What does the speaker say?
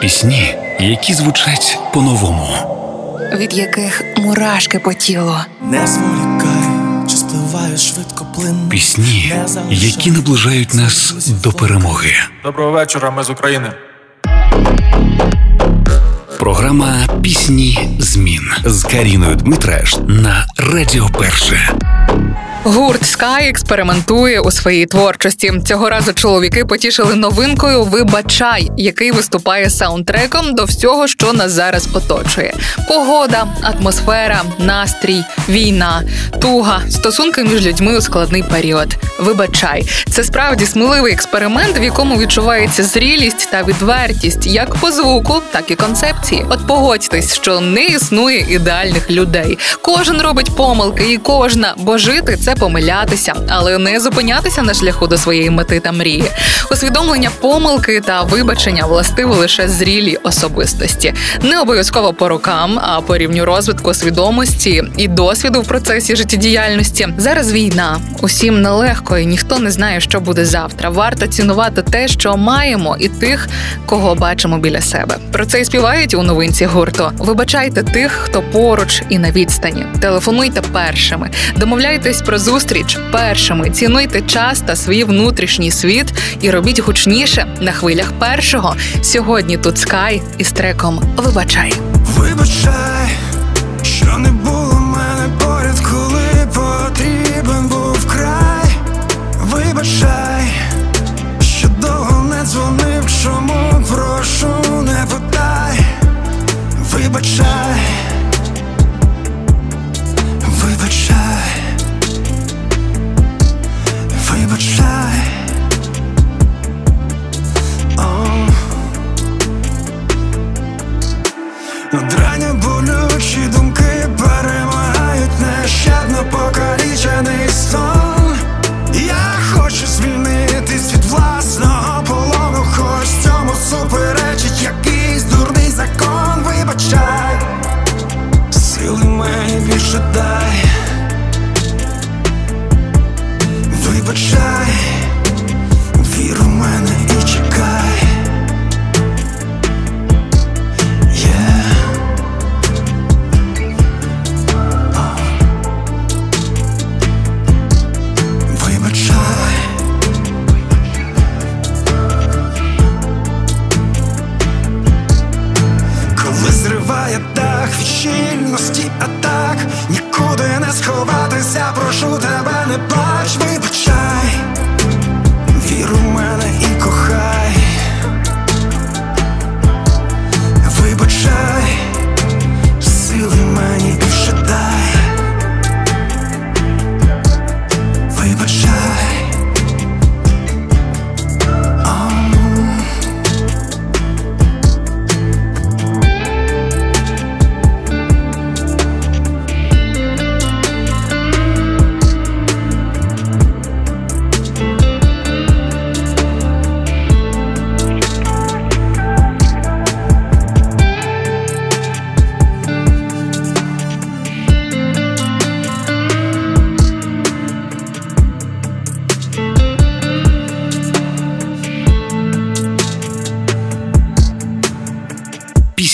Пісні, які звучать по-новому, від яких мурашки по тілу. Не зволікай, чи спливає швидко плин. Пісні, які наближають нас до перемоги. Доброго вечора, ми з України. Програма Пісні змін з Каріною Дмитраш на Радіо Перше. Гурт Sky експериментує у своїй творчості. Цього разу чоловіки потішили новинкою Вибачай, який виступає саундтреком до всього, що нас зараз оточує: погода, атмосфера, настрій, війна, туга, стосунки між людьми у складний період. Вибачай, це справді сміливий експеримент, в якому відчувається зрілість та відвертість, як по звуку, так і концепції. От погодьтесь, що не існує ідеальних людей. Кожен робить помилки, і кожна, бо жити це помилятися, але не зупинятися на шляху до своєї мети та мрії. Усвідомлення помилки та вибачення властиво лише зрілі особистості, не обов'язково по рокам, а по рівню розвитку свідомості і досвіду в процесі життєдіяльності. Зараз війна, усім нелегко, і ніхто не знає, що буде завтра. Варто цінувати те, що маємо, і тих, кого бачимо біля себе. Про це і співають у новинці гурту. Вибачайте тих, хто поруч і на відстані. Телефонуйте першими, домовляйтесь про зустріч першими. Цінуйте час та свій внутрішній світ і робіть гучніше на хвилях першого. Сьогодні тут Скай із треком Вибачай. Вибачай, сили мені більше дай. Щільності атак Нікуди не сховатися, прошу тебе, не плач, вибачай